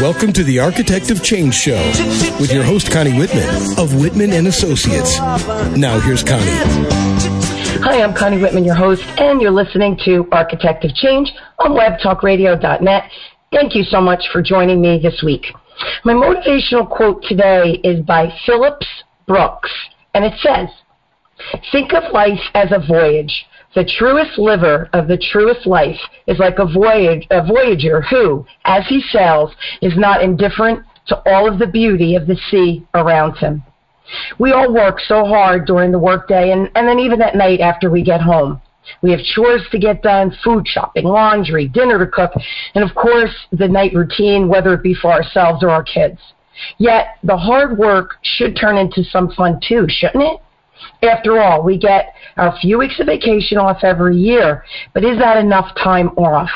Welcome to the Architect of Change Show with your host Connie Whitman of Whitman and Associates. Now here's Connie. Hi, I'm Connie Whitman, your host, and you're listening to Architect of Change on webtalkradio.net. Thank you so much for joining me this week. My motivational quote today is by Phillips Brooks, and it says, Think of life as a voyage. The truest liver of the truest life is like a, voyage, a voyager who, as he sails, is not indifferent to all of the beauty of the sea around him. We all work so hard during the workday and, and then even at night after we get home. We have chores to get done, food shopping, laundry, dinner to cook, and of course the night routine, whether it be for ourselves or our kids. Yet the hard work should turn into some fun too, shouldn't it? After all, we get our few weeks of vacation off every year, but is that enough time off?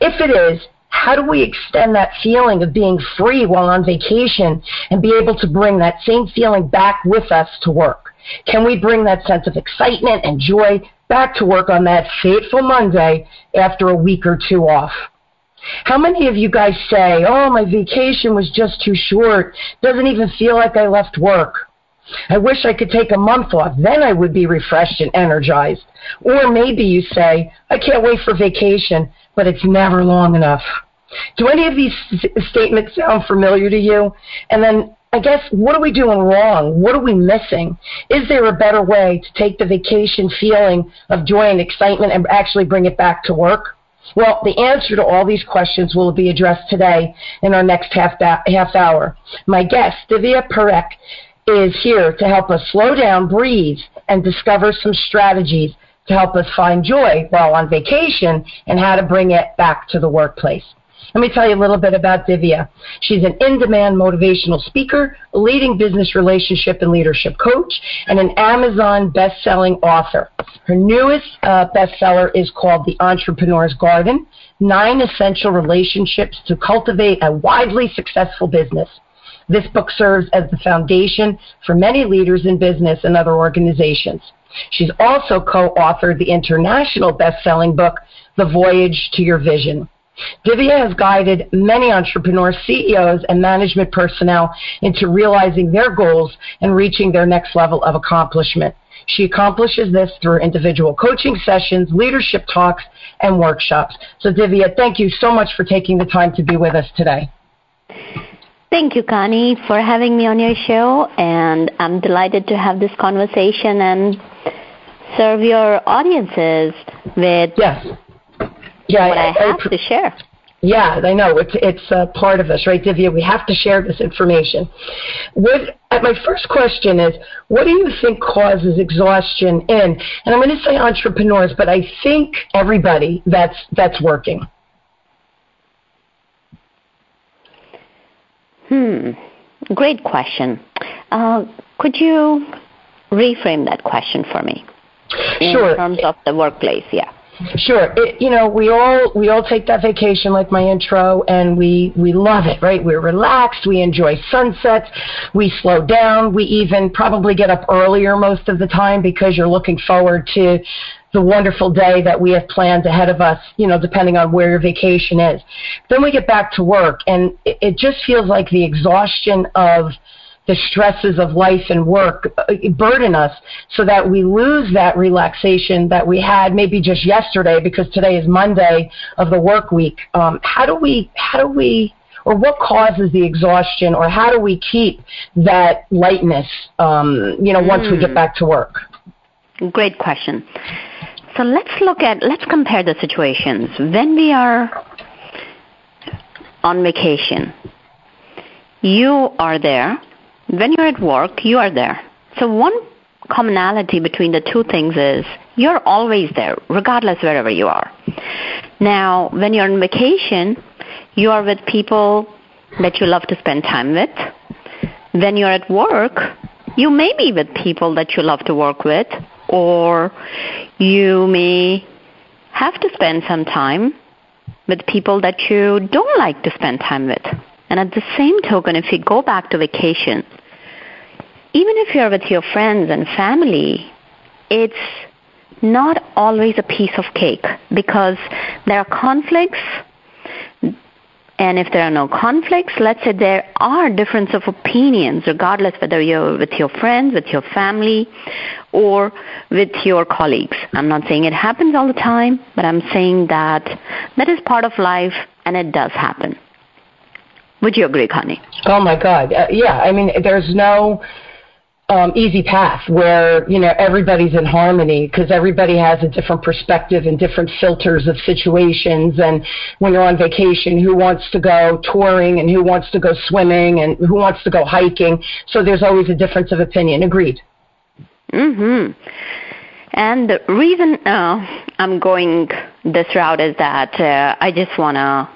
If it is, how do we extend that feeling of being free while on vacation and be able to bring that same feeling back with us to work? Can we bring that sense of excitement and joy back to work on that fateful Monday after a week or two off? How many of you guys say, oh, my vacation was just too short, doesn't even feel like I left work? I wish I could take a month off. Then I would be refreshed and energized. Or maybe you say, I can't wait for vacation, but it's never long enough. Do any of these statements sound familiar to you? And then I guess, what are we doing wrong? What are we missing? Is there a better way to take the vacation feeling of joy and excitement and actually bring it back to work? Well, the answer to all these questions will be addressed today in our next half, half hour. My guest, Divya Parekh, is here to help us slow down, breathe, and discover some strategies to help us find joy while on vacation and how to bring it back to the workplace. Let me tell you a little bit about Divya. She's an in-demand motivational speaker, a leading business relationship and leadership coach, and an Amazon best-selling author. Her newest uh, bestseller is called The Entrepreneur's Garden, Nine Essential Relationships to Cultivate a Wildly Successful Business. This book serves as the foundation for many leaders in business and other organizations. She's also co-authored the international best-selling book, The Voyage to Your Vision. Divya has guided many entrepreneurs, CEOs, and management personnel into realizing their goals and reaching their next level of accomplishment. She accomplishes this through individual coaching sessions, leadership talks, and workshops. So, Divya, thank you so much for taking the time to be with us today. Thank you, Connie, for having me on your show, and I'm delighted to have this conversation and serve your audiences with yes yeah, what I, I have I, to share. Yeah, I know. It's it's a part of us, right, Divya? We have to share this information. What uh, my first question is, what do you think causes exhaustion in? And I'm going to say entrepreneurs, but I think everybody that's that's working. Hmm. Great question. Uh, could you reframe that question for me? In sure. terms of the workplace, yeah. Sure. It, you know, we all we all take that vacation like my intro and we we love it, right? We're relaxed, we enjoy sunsets, we slow down, we even probably get up earlier most of the time because you're looking forward to the wonderful day that we have planned ahead of us, you know, depending on where your vacation is. Then we get back to work and it, it just feels like the exhaustion of the stresses of life and work uh, burden us so that we lose that relaxation that we had maybe just yesterday because today is Monday of the work week. Um, how do we, how do we, or what causes the exhaustion or how do we keep that lightness, um, you know, once mm. we get hmm. back to work? Great question. So let's look at, let's compare the situations. When we are on vacation, you are there when you're at work, you are there. So one commonality between the two things is you're always there, regardless wherever you are. Now, when you're on vacation, you are with people that you love to spend time with. When you're at work, you may be with people that you love to work with, or you may have to spend some time with people that you don't like to spend time with. And at the same token, if you go back to vacation, even if you're with your friends and family, it's not always a piece of cake because there are conflicts, And if there are no conflicts, let's say there are difference of opinions, regardless whether you're with your friends, with your family, or with your colleagues. I'm not saying it happens all the time, but I'm saying that that is part of life and it does happen. Would you agree, Connie? Oh my God, uh, yeah. I mean, there's no um, easy path where you know everybody's in harmony because everybody has a different perspective and different filters of situations. And when you're on vacation, who wants to go touring and who wants to go swimming and who wants to go hiking? So there's always a difference of opinion. Agreed. Hmm. And the reason uh, I'm going this route is that uh, I just want to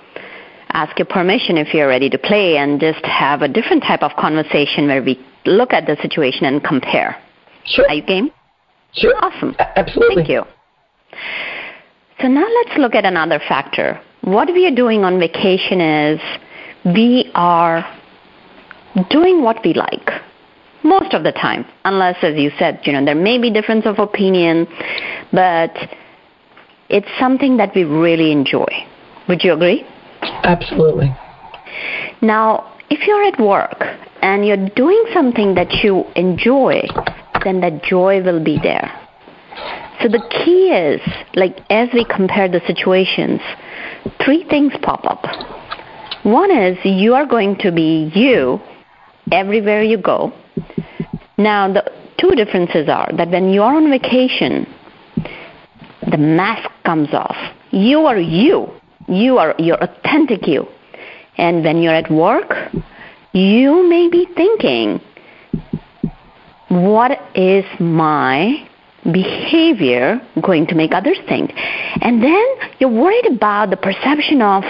ask your permission if you're ready to play and just have a different type of conversation where we look at the situation and compare. Sure. Are you game? Sure. Awesome. Absolutely. Thank you. So now let's look at another factor. What we are doing on vacation is we are doing what we like most of the time, unless, as you said, you know, there may be difference of opinion, but it's something that we really enjoy. Would you agree? Absolutely. Now, if you're at work and you're doing something that you enjoy, then that joy will be there. So the key is, like, as we compare the situations, three things pop up. One is you are going to be you everywhere you go. Now, the two differences are that when you are on vacation, the mask comes off. You are you. You are your authentic you. And when you're at work, you may be thinking, what is my behavior going to make others think? And then you're worried about the perception of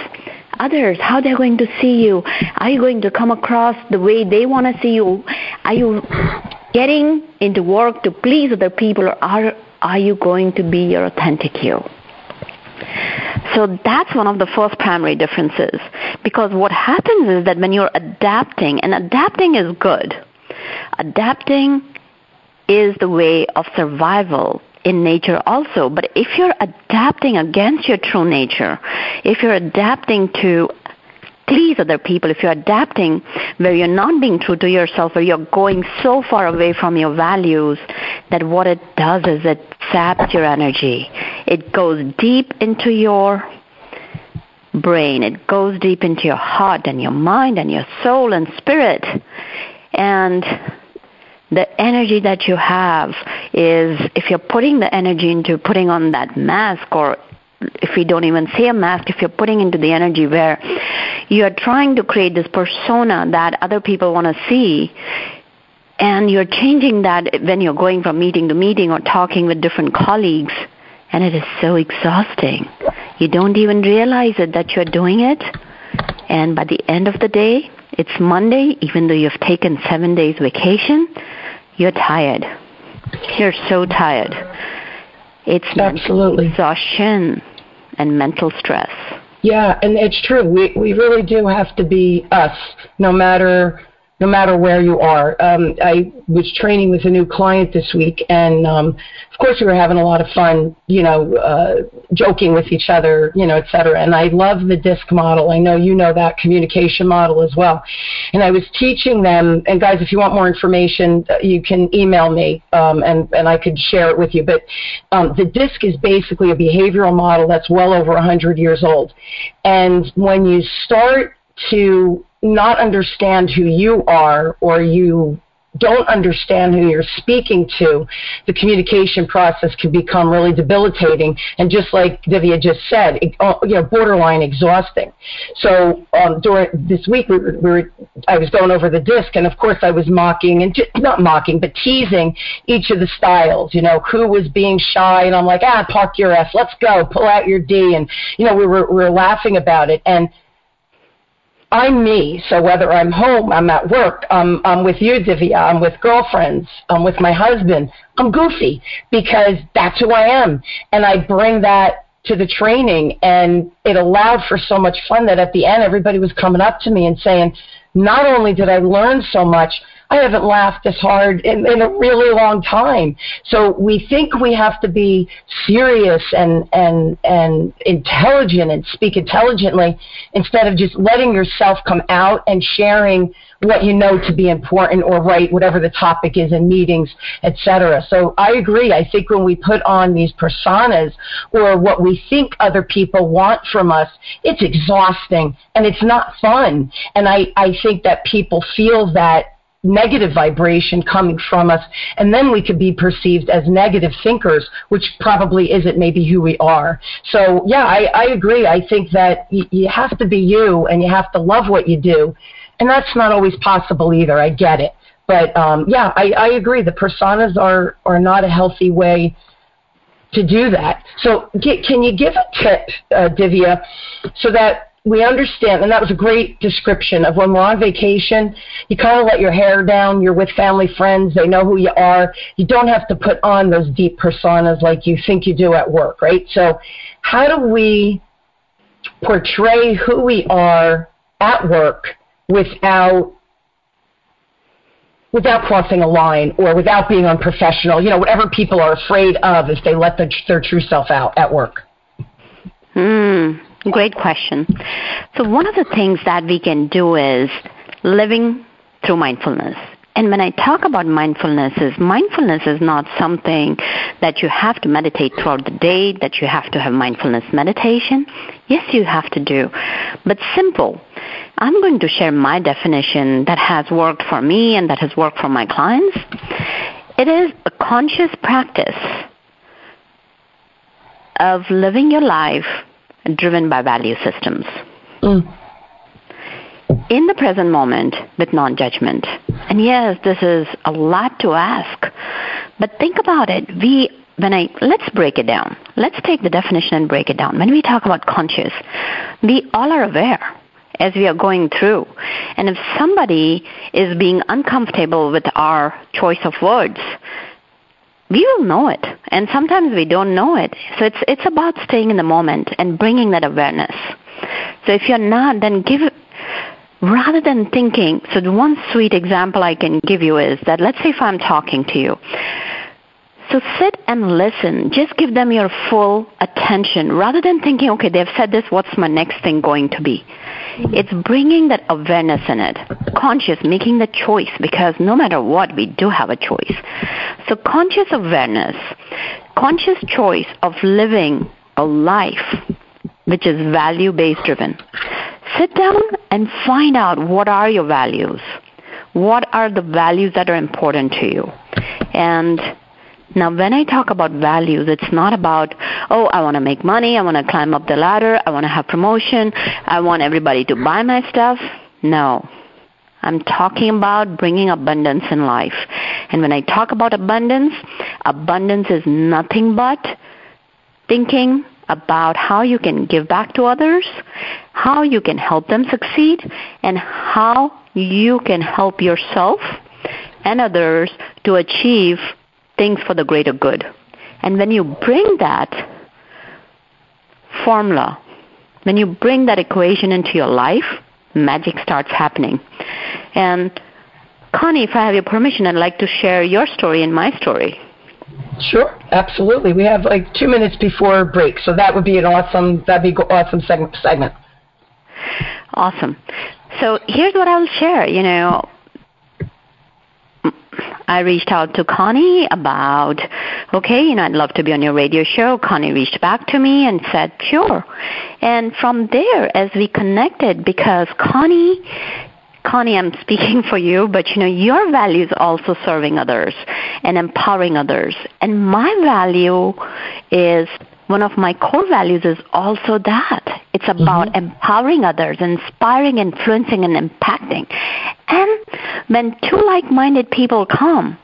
others, how they're going to see you. Are you going to come across the way they want to see you? Are you getting into work to please other people, or are, are you going to be your authentic you? So that's one of the first primary differences. Because what happens is that when you're adapting, and adapting is good, adapting is the way of survival in nature also. But if you're adapting against your true nature, if you're adapting to please other people, if you're adapting where you're not being true to yourself, where you're going so far away from your values that what it does is it saps your energy. It goes deep into your brain, it goes deep into your heart and your mind and your soul and spirit. And the energy that you have is if you're putting the energy into putting on that mask or if we don't even say a mask, if you're putting into the energy where you're trying to create this persona that other people want to see, and you're changing that when you're going from meeting to meeting or talking with different colleagues, and it is so exhausting. You don't even realize it that you're doing it, and by the end of the day, it's Monday, even though you've taken seven days vacation, you're tired. You're so tired. It's absolutely exhaustion and mental stress. Yeah, and it's true. We we really do have to be us, no matter no matter where you are. Um, I was training with a new client this week, and um, of course we were having a lot of fun, you know, uh, joking with each other, you know, et cetera. And I love the DISC model. I know you know that communication model as well. And I was teaching them, and guys, if you want more information, uh, you can email me, um, and and I could share it with you. But um, the DISC is basically a behavioral model that's well over 100 years old, and when you start to not understand who you are or you don't understand who you're speaking to, the communication process can become really debilitating. And just like Divya just said, it, uh, you know, borderline exhausting. So um, during this week, we were, we were, I was going over the disc, and of course, I was mocking and just, not mocking, but teasing each of the styles. You know, who was being shy, and I'm like, ah, park your ass, let's go, pull out your D, and you know, we were we were laughing about it. And I'm me. So whether I'm home, I'm at work, I'm, I'm with you, Divya, I'm with girlfriends, I'm with my husband, I'm goofy because that's who I am. And I bring that to the training and it allowed for so much fun that at the end everybody was coming up to me and saying, not only did I learn so much, I haven't laughed this hard in, in a really long time. So we think we have to be serious and, and, and intelligent and speak intelligently instead of just letting yourself come out and sharing what you know to be important or right, whatever the topic is in meetings, etc. So I agree. I think when we put on these personas or what we think other people want from us, it's exhausting and it's not fun. And I, I think that people feel that negative vibration coming from us, and then we could be perceived as negative thinkers, which probably isn't maybe who we are. So, yeah, I, I agree. I think that y- you have to be you and you have to love what you do, and that's not always possible either. I get it. But um, yeah, I, I agree. The personas are, are not a healthy way to do that. So, can you give a tip, uh, Divya, so that we understand, and that was a great description of when we're on vacation, you kind of let your hair down, you're with family, friends, they know who you are. You don't have to put on those deep personas like you think you do at work, right? So, how do we portray who we are at work without without crossing a line or without being unprofessional, you know, whatever people are afraid of if they let the, their true self out at work? Hmm. Great question. So, one of the things that we can do is living through mindfulness. And when I talk about mindfulness, is mindfulness is not something that you have to meditate throughout the day, that you have to have mindfulness meditation. Yes, you have to do, but simple. I'm going to share my definition that has worked for me and that has worked for my clients. It is a conscious practice of living your life driven by value systems. Mm. In the present moment with non judgment. And yes, this is a lot to ask, but think about it. We when I let's break it down. Let's take the definition and break it down. When we talk about conscious, we all are aware as we are going through. And if somebody is being uncomfortable with our choice of words, we will know it and sometimes we don't know it. So it's it's about staying in the moment and bringing that awareness. So if you're not then give rather than thinking so the one sweet example i can give you is that let's say if i'm talking to you so sit and listen just give them your full attention rather than thinking okay they've said this what's my next thing going to be it's bringing that awareness in it, conscious, making the choice because no matter what, we do have a choice. So, conscious awareness, conscious choice of living a life which is value based driven. Sit down and find out what are your values. What are the values that are important to you? And now, when I talk about values, it's not about, oh, I want to make money, I want to climb up the ladder, I want to have promotion, I want everybody to buy my stuff. No. I'm talking about bringing abundance in life. And when I talk about abundance, abundance is nothing but thinking about how you can give back to others, how you can help them succeed, and how you can help yourself and others to achieve things for the greater good. And when you bring that formula, when you bring that equation into your life, magic starts happening. And Connie, if I have your permission, I'd like to share your story and my story. Sure, absolutely. We have like two minutes before break, so that would be an awesome that'd be awesome segment. Awesome. So here's what I'll share. You know, I reached out to Connie about, okay, you know, I'd love to be on your radio show. Connie reached back to me and said, sure. And from there, as we connected, because Connie, Connie, I'm speaking for you, but you know, your value is also serving others and empowering others. And my value is one of my core values is also that. It's about mm-hmm. empowering others, inspiring, influencing, and impacting. And when two like minded people come,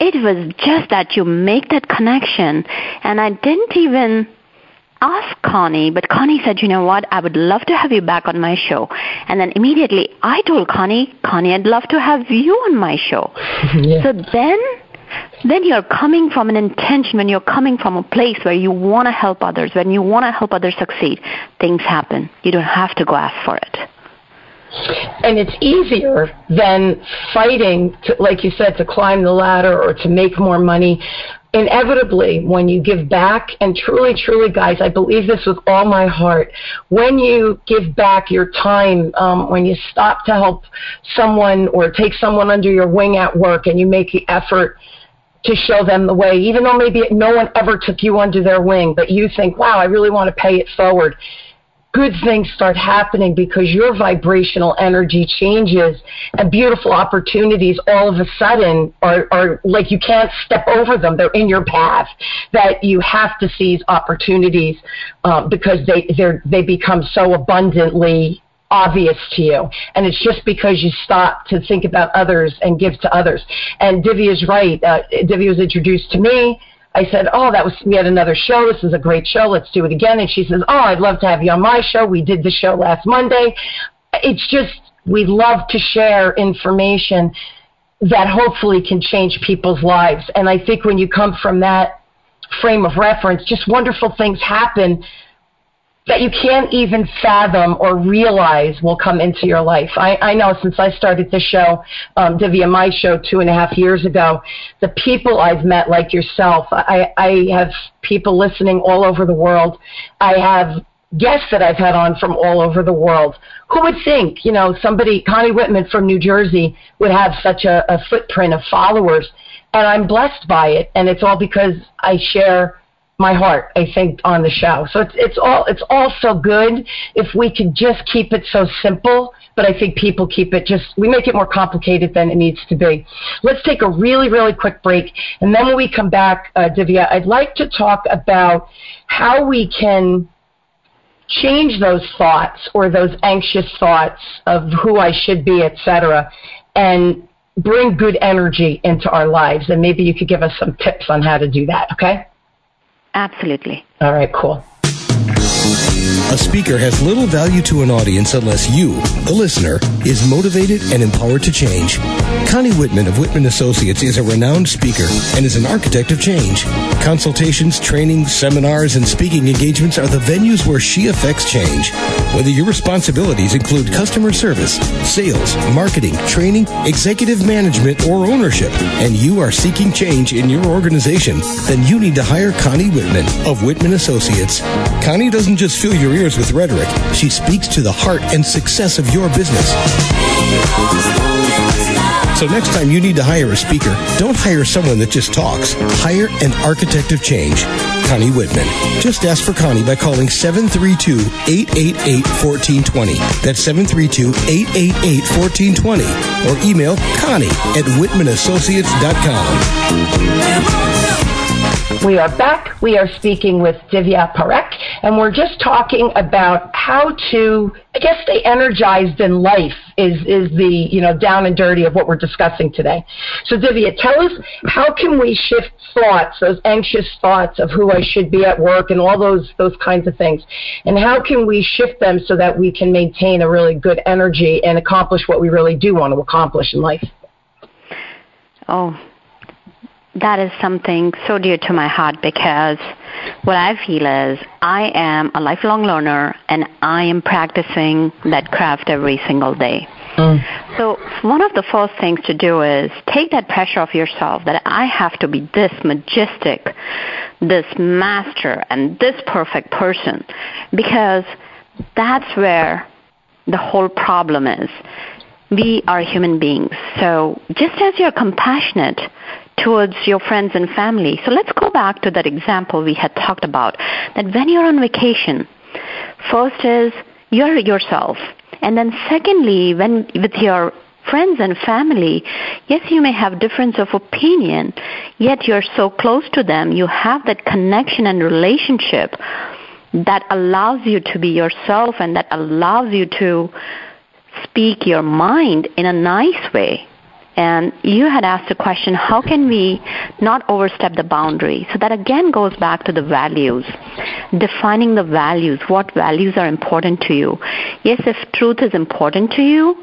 it was just that you make that connection. And I didn't even ask Connie, but Connie said, you know what, I would love to have you back on my show. And then immediately I told Connie, Connie, I'd love to have you on my show. yeah. So then then you're coming from an intention, when you're coming from a place where you want to help others, when you want to help others succeed, things happen. You don't have to go ask for it. And it's easier than fighting, to, like you said, to climb the ladder or to make more money. Inevitably, when you give back, and truly, truly, guys, I believe this with all my heart. When you give back your time, um, when you stop to help someone or take someone under your wing at work and you make the effort to show them the way, even though maybe no one ever took you under their wing, but you think, wow, I really want to pay it forward good things start happening because your vibrational energy changes and beautiful opportunities all of a sudden are, are like you can't step over them. They're in your path that you have to seize opportunities um, because they, they become so abundantly obvious to you. And it's just because you stop to think about others and give to others. And Divya is right. Uh, was introduced to me I said, "Oh, that was yet another show. This is a great show. Let's do it again." And she says, "Oh, I'd love to have you on my show. We did the show last Monday." It's just we love to share information that hopefully can change people's lives. And I think when you come from that frame of reference, just wonderful things happen that you can't even fathom or realize will come into your life. I, I know since I started this show, um, Divya, my show two and a half years ago, the people I've met like yourself, I, I have people listening all over the world. I have guests that I've had on from all over the world. Who would think, you know, somebody, Connie Whitman from New Jersey, would have such a, a footprint of followers? And I'm blessed by it. And it's all because I share my heart, I think, on the show. So it's it's all it's all so good if we could just keep it so simple. But I think people keep it just we make it more complicated than it needs to be. Let's take a really really quick break, and then when we come back, uh, Divya, I'd like to talk about how we can change those thoughts or those anxious thoughts of who I should be, etc., and bring good energy into our lives. And maybe you could give us some tips on how to do that. Okay. Absolutely. All right, cool. A speaker has little value to an audience unless you, the listener, is motivated and empowered to change. Connie Whitman of Whitman Associates is a renowned speaker and is an architect of change. Consultations, trainings, seminars, and speaking engagements are the venues where she affects change. Whether your responsibilities include customer service, sales, marketing, training, executive management, or ownership, and you are seeking change in your organization, then you need to hire Connie Whitman of Whitman Associates. Connie just fill your ears with rhetoric, she speaks to the heart and success of your business. So next time you need to hire a speaker, don't hire someone that just talks. Hire an architect of change. Connie Whitman. Just ask for Connie by calling 732-888-1420. That's 732-888-1420. Or email Connie at whitmanassociates.com. We are back. We are speaking with Divya Parekh, and we're just talking about how to, I guess, stay energized in life is, is the, you know, down and dirty of what we're discussing today. So Divya, tell us, how can we shift thoughts, those anxious thoughts of who I should be at work and all those, those kinds of things, and how can we shift them so that we can maintain a really good energy and accomplish what we really do want to accomplish in life? Oh, that is something so dear to my heart because what I feel is I am a lifelong learner and I am practicing that craft every single day. Mm. So one of the first things to do is take that pressure off yourself that I have to be this majestic, this master, and this perfect person because that's where the whole problem is. We are human beings. So just as you're compassionate towards your friends and family. So let's go back to that example we had talked about that when you're on vacation, first is you're yourself. And then secondly, when with your friends and family, yes, you may have difference of opinion, yet you're so close to them, you have that connection and relationship that allows you to be yourself and that allows you to speak your mind in a nice way and you had asked the question, how can we not overstep the boundary? So that again goes back to the values. Defining the values. What values are important to you? Yes, if truth is important to you,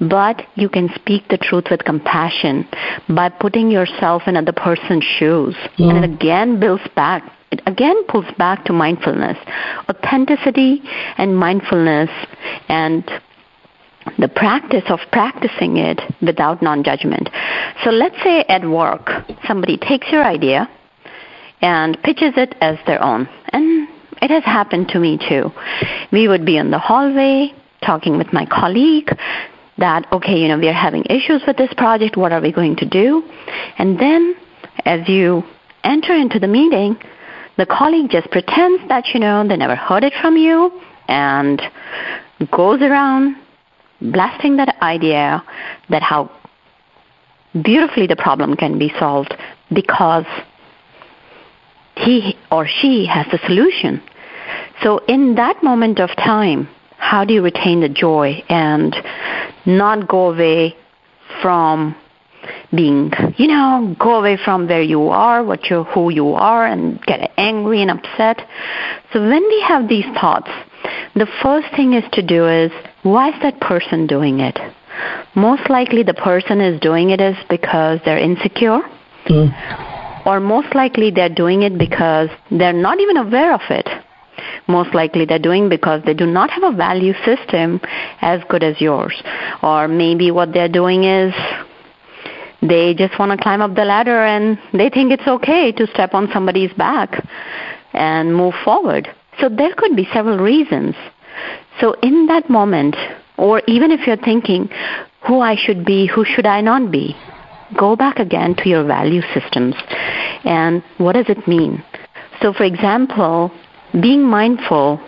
but you can speak the truth with compassion by putting yourself in other person's shoes. Yeah. And it again builds back it again pulls back to mindfulness, authenticity and mindfulness and the practice of practicing it without non judgment. So let's say at work, somebody takes your idea and pitches it as their own. And it has happened to me too. We would be in the hallway talking with my colleague that, okay, you know, we are having issues with this project. What are we going to do? And then as you enter into the meeting, the colleague just pretends that, you know, they never heard it from you and goes around blasting that idea that how beautifully the problem can be solved because he or she has the solution. So, in that moment of time, how do you retain the joy and not go away from being, you know, go away from where you are, what you who you are, and get angry and upset. So when we have these thoughts, the first thing is to do is why is that person doing it? Most likely the person is doing it is because they're insecure. Mm. Or most likely they're doing it because they're not even aware of it. Most likely they're doing because they do not have a value system as good as yours. Or maybe what they're doing is they just want to climb up the ladder and they think it's okay to step on somebody's back and move forward. So there could be several reasons. So in that moment, or even if you're thinking who I should be, who should I not be, go back again to your value systems and what does it mean? So, for example, being mindful,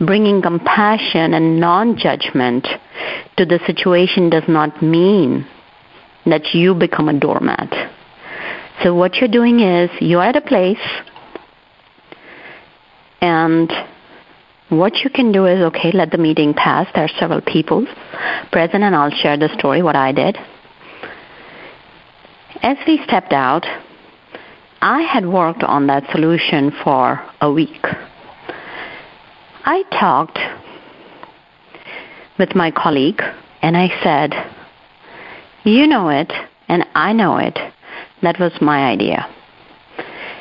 bringing compassion and non judgment to the situation does not mean that you become a doormat. So, what you're doing is you're at a place and what you can do is, okay, let the meeting pass. There are several people present, and I'll share the story, what I did. As we stepped out, I had worked on that solution for a week. I talked with my colleague, and I said, You know it, and I know it. That was my idea.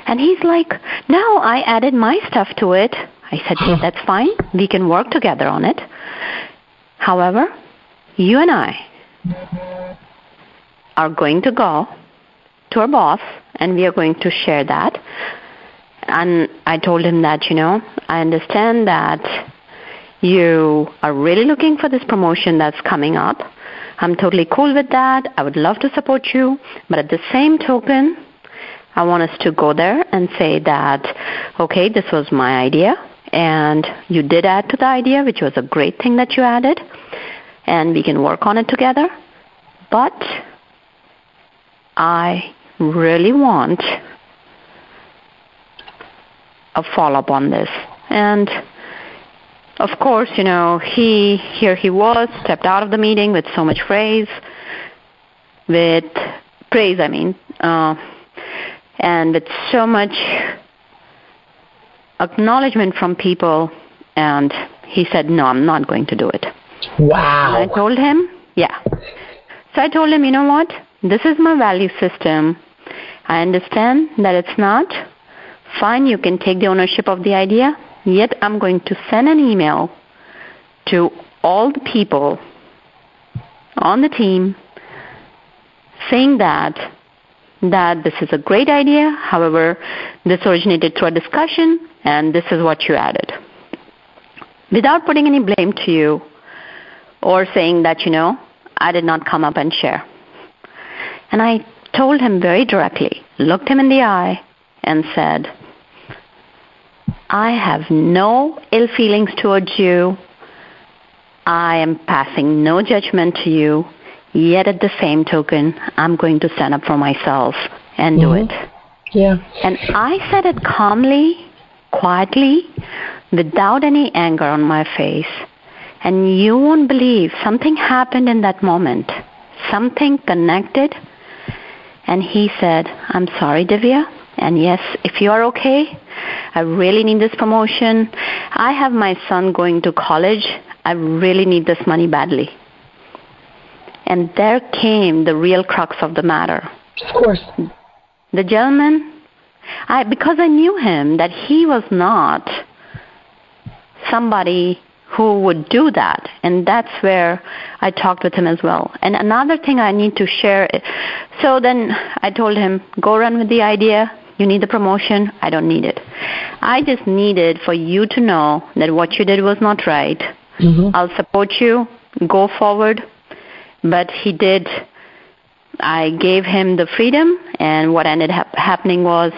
And he's like, No, I added my stuff to it. I said, hey, that's fine. We can work together on it. However, you and I are going to go to our boss and we are going to share that. And I told him that, you know, I understand that you are really looking for this promotion that's coming up. I'm totally cool with that. I would love to support you. But at the same token, I want us to go there and say that, okay, this was my idea and you did add to the idea, which was a great thing that you added, and we can work on it together. But I really want a follow up on this. And of course, you know, he here he was, stepped out of the meeting with so much praise, with praise, I mean, uh, and with so much acknowledgement from people, and he said, No, I'm not going to do it. Wow. And I told him, Yeah. So I told him, You know what? This is my value system. I understand that it's not. Fine, you can take the ownership of the idea. Yet I'm going to send an email to all the people on the team saying that that this is a great idea. However, this originated through a discussion, and this is what you added. Without putting any blame to you or saying that, you know, I did not come up and share. And I told him very directly, looked him in the eye, and said, I have no ill feelings towards you. I am passing no judgment to you. Yet at the same token, I'm going to stand up for myself and do mm-hmm. it. Yeah. And I said it calmly, quietly, without any anger on my face. And you won't believe something happened in that moment. Something connected. And he said, I'm sorry, Divya. And yes, if you are okay, I really need this promotion. I have my son going to college. I really need this money badly. And there came the real crux of the matter. Of course. The gentleman, I because I knew him that he was not somebody who would do that. And that's where I talked with him as well. And another thing I need to share. So then I told him, go run with the idea. You need the promotion. I don't need it. I just needed for you to know that what you did was not right. Mm-hmm. I'll support you. Go forward. But he did I gave him the freedom, and what ended up happening was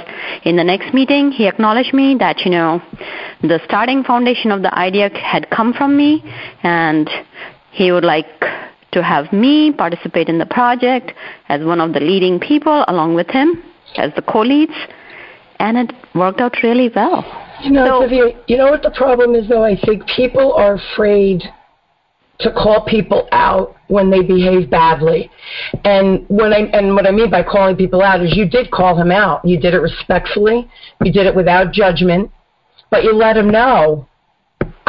in the next meeting, he acknowledged me that, you know, the starting foundation of the idea had come from me, and he would like to have me participate in the project as one of the leading people along with him as the co-leads, and it worked out really well. You know, so, you know what the problem is, though? I think people are afraid to call people out when they behave badly. And when I and what I mean by calling people out is you did call him out. You did it respectfully. You did it without judgment, but you let him know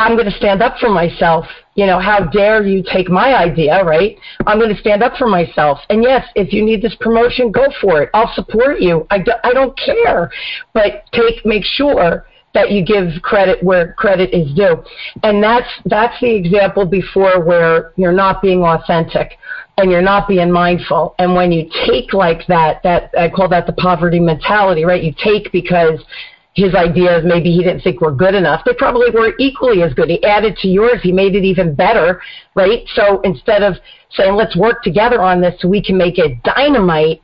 I'm going to stand up for myself. You know, how dare you take my idea, right? I'm going to stand up for myself. And yes, if you need this promotion, go for it. I'll support you. I, do, I don't care. But take make sure that you give credit where credit is due. And that's that's the example before where you're not being authentic and you're not being mindful. And when you take like that, that I call that the poverty mentality, right? You take because his ideas maybe he didn't think were good enough. They probably were equally as good. He added to yours. He made it even better, right? So instead of saying, let's work together on this so we can make it dynamite,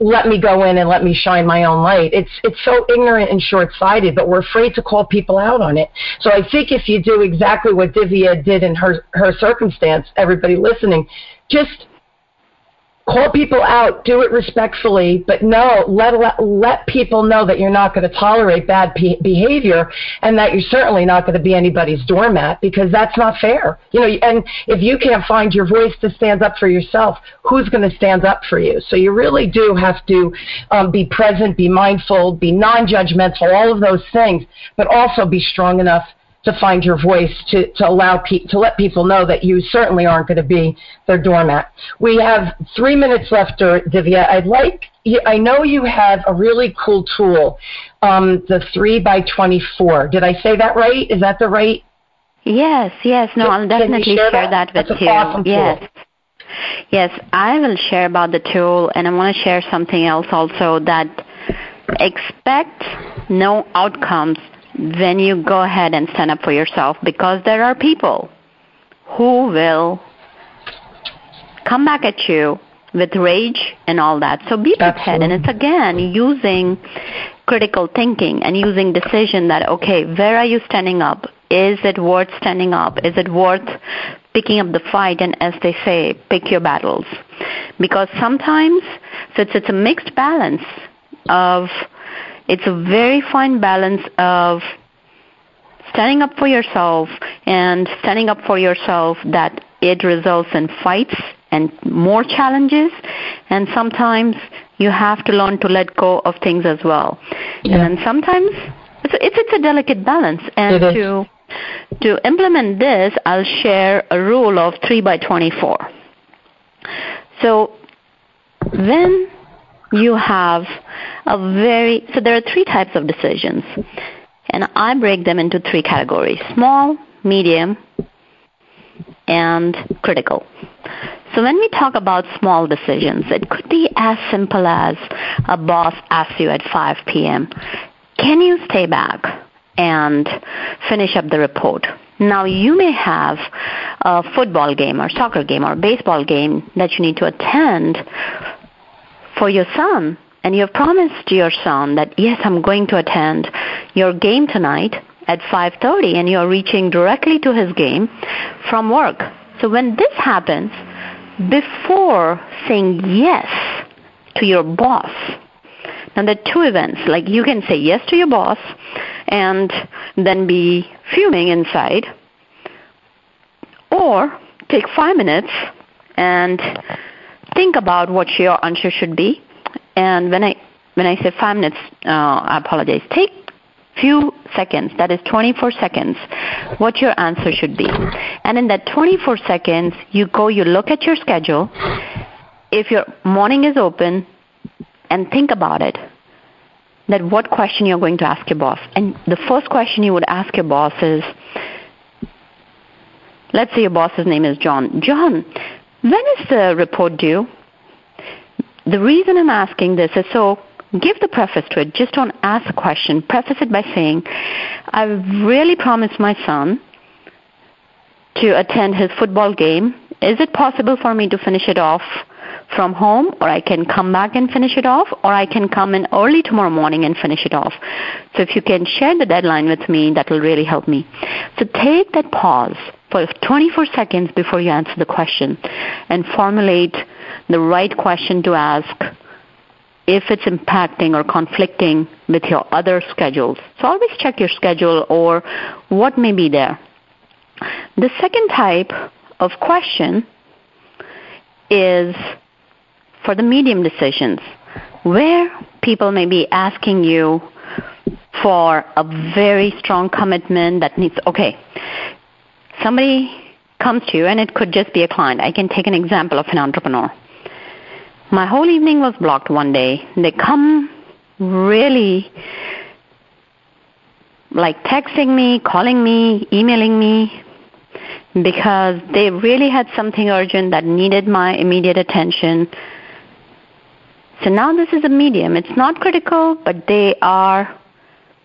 let me go in and let me shine my own light. It's it's so ignorant and short sighted, but we're afraid to call people out on it. So I think if you do exactly what Divya did in her her circumstance, everybody listening, just call people out, do it respectfully, but no, let let, let people know that you're not going to tolerate bad pe- behavior and that you're certainly not going to be anybody's doormat because that's not fair. You know, and if you can't find your voice to stand up for yourself, who's going to stand up for you? So you really do have to um, be present, be mindful, be non-judgmental, all of those things, but also be strong enough to find your voice to, to allow pe- to let people know that you certainly aren't going to be their doormat. We have three minutes left, Divya. I'd like I know you have a really cool tool, um, the three by twenty four. Did I say that right? Is that the right? Yes, yes. No, I'll definitely share, share, that, that with you. Awesome yes. Yes, I will share about the tool, and I want to share something else also that expect no outcomes then you go ahead and stand up for yourself because there are people who will come back at you with rage and all that. So be prepared. And it's again using critical thinking and using decision that, okay, where are you standing up? Is it worth standing up? Is it worth picking up the fight? And as they say, pick your battles. Because sometimes, so it's, it's a mixed balance of it's a very fine balance of standing up for yourself and standing up for yourself that it results in fights and more challenges. And sometimes you have to learn to let go of things as well. Yeah. and sometimes it's a, it's, it's a delicate balance. And to to implement this i'll share a rule of 3 by 24 so when you have a very so there are three types of decisions. And i break them into three categories small medium and critical. So when we talk about small decisions it could be as simple as a boss asks you at 5 p.m can you stay back and finish up the report? Now you may have a football game or soccer game or baseball game that you need to attend for your son and you have promised your son that yes i'm going to attend your game tonight at 5:30 and you're reaching directly to his game from work so when this happens before saying yes to your boss now there are two events like you can say yes to your boss and then be fuming inside or take 5 minutes and think about what your answer should be. And when I when I say five minutes, uh, I apologize. Take few seconds, that is 24 seconds, what your answer should be. And in that 24 seconds, you go, you look at your schedule. If your morning is open, and think about it that what question you're going to ask your boss. And the first question you would ask your boss is, let's say your boss's name is John. John, when is the report due? The reason I'm asking this is so give the preface to it. Just don't ask a question. Preface it by saying, I've really promised my son to attend his football game. Is it possible for me to finish it off from home, or I can come back and finish it off, or I can come in early tomorrow morning and finish it off. So if you can share the deadline with me, that will really help me. So take that pause for 24 seconds before you answer the question and formulate the right question to ask if it's impacting or conflicting with your other schedules. So always check your schedule or what may be there. The second type of question is for the medium decisions, where people may be asking you for a very strong commitment that needs, okay, somebody comes to you, and it could just be a client. I can take an example of an entrepreneur. My whole evening was blocked one day. They come really like texting me, calling me, emailing me, because they really had something urgent that needed my immediate attention so now this is a medium. It's not critical, but they are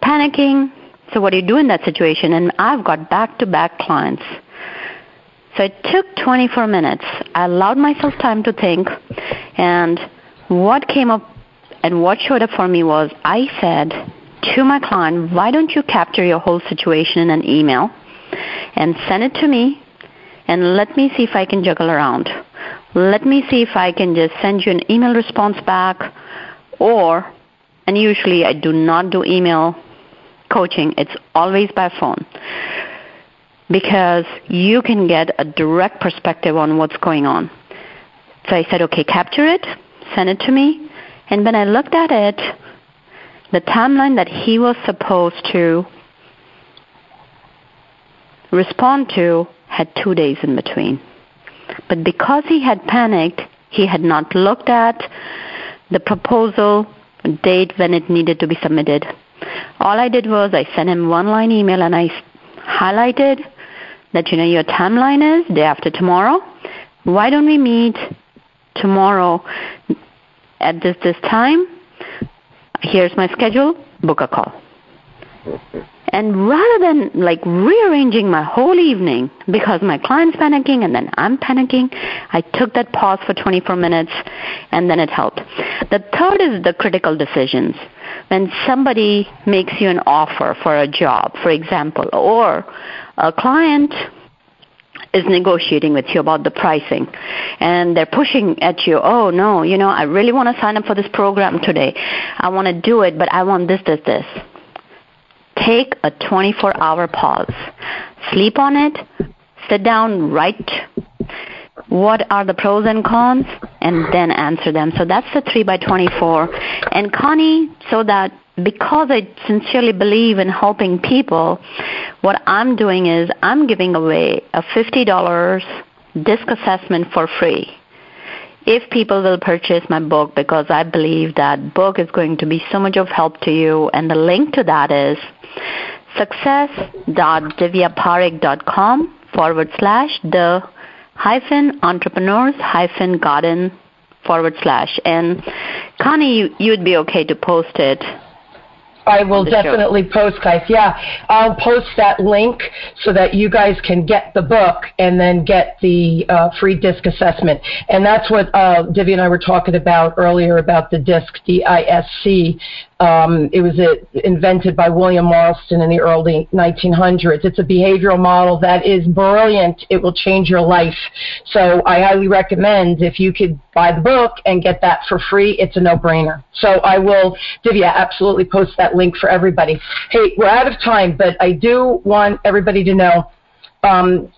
panicking. So what do you do in that situation? And I've got back-to-back clients. So it took 24 minutes. I allowed myself time to think, and what came up and what showed up for me was I said to my client, why don't you capture your whole situation in an email and send it to me and let me see if I can juggle around. Let me see if I can just send you an email response back or, and usually I do not do email coaching, it's always by phone because you can get a direct perspective on what's going on. So I said, okay, capture it, send it to me. And when I looked at it, the timeline that he was supposed to respond to had two days in between. But because he had panicked, he had not looked at the proposal date when it needed to be submitted. All I did was I sent him one line email and I highlighted that you know your timeline is day after tomorrow. Why don't we meet tomorrow at this this time? Here's my schedule. Book a call. And rather than like rearranging my whole evening because my client's panicking and then I'm panicking, I took that pause for 24 minutes and then it helped. The third is the critical decisions. When somebody makes you an offer for a job, for example, or a client is negotiating with you about the pricing and they're pushing at you oh no you know i really want to sign up for this program today i want to do it but i want this this this Take a 24 hour pause. Sleep on it. Sit down, write what are the pros and cons, and then answer them. So that's the 3 by 24. And Connie, so that because I sincerely believe in helping people, what I'm doing is I'm giving away a $50 disc assessment for free if people will purchase my book because I believe that book is going to be so much of help to you and the link to that is success.divyaparekh.com forward slash the hyphen entrepreneurs hyphen garden forward slash and Connie you, you'd be okay to post it I will definitely show. post, guys. Yeah, I'll post that link so that you guys can get the book and then get the uh, free disc assessment. And that's what uh, Divya and I were talking about earlier about the disc, D-I-S-C. Um, it was a, invented by William Marston in the early 1900s. It's a behavioral model that is brilliant. It will change your life. So I highly recommend if you could buy the book and get that for free, it's a no-brainer. So I will, Divya, absolutely post that link for everybody. Hey, we're out of time, but I do want everybody to know um,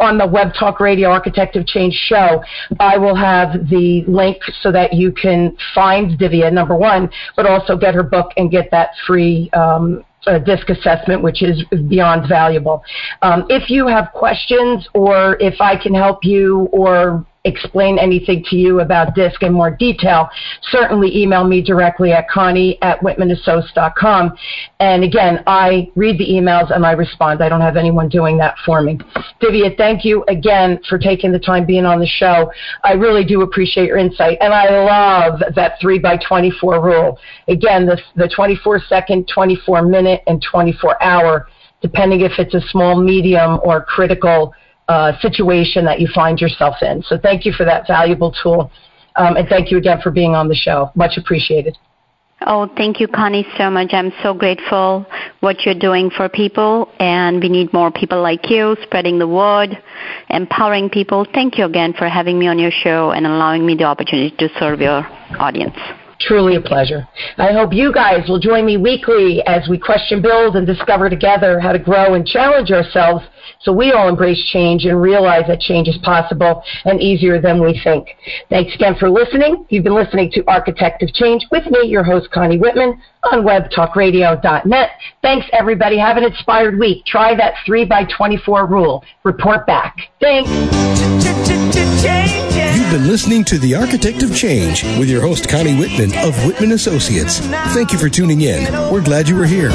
on the Web Talk Radio Architect of Change show, I will have the link so that you can find Divya, number one, but also get her book and get that free um, uh, DISC assessment, which is beyond valuable. Um, if you have questions or if I can help you or explain anything to you about DISC in more detail, certainly email me directly at connie at whitmanassociates.com. And again, I read the emails and I respond. I don't have anyone doing that for me. Divya, thank you again for taking the time being on the show. I really do appreciate your insight. And I love that 3 by 24 rule. Again, the, the 24 second, 24 minute, and 24 hour, depending if it's a small, medium, or critical uh, situation that you find yourself in. So thank you for that valuable tool. Um, and thank you again for being on the show. Much appreciated. Oh, thank you, Connie, so much. I'm so grateful what you're doing for people, and we need more people like you spreading the word, empowering people. Thank you again for having me on your show and allowing me the opportunity to serve your audience. Truly a pleasure. I hope you guys will join me weekly as we question, build, and discover together how to grow and challenge ourselves so we all embrace change and realize that change is possible and easier than we think. Thanks again for listening. You've been listening to Architect of Change with me, your host, Connie Whitman, on webtalkradio.net. Thanks, everybody. Have an inspired week. Try that 3 by 24 rule. Report back. Thanks. You've been listening to The Architect of Change with your host, Connie Whitman of Whitman Associates. Thank you for tuning in. We're glad you were here.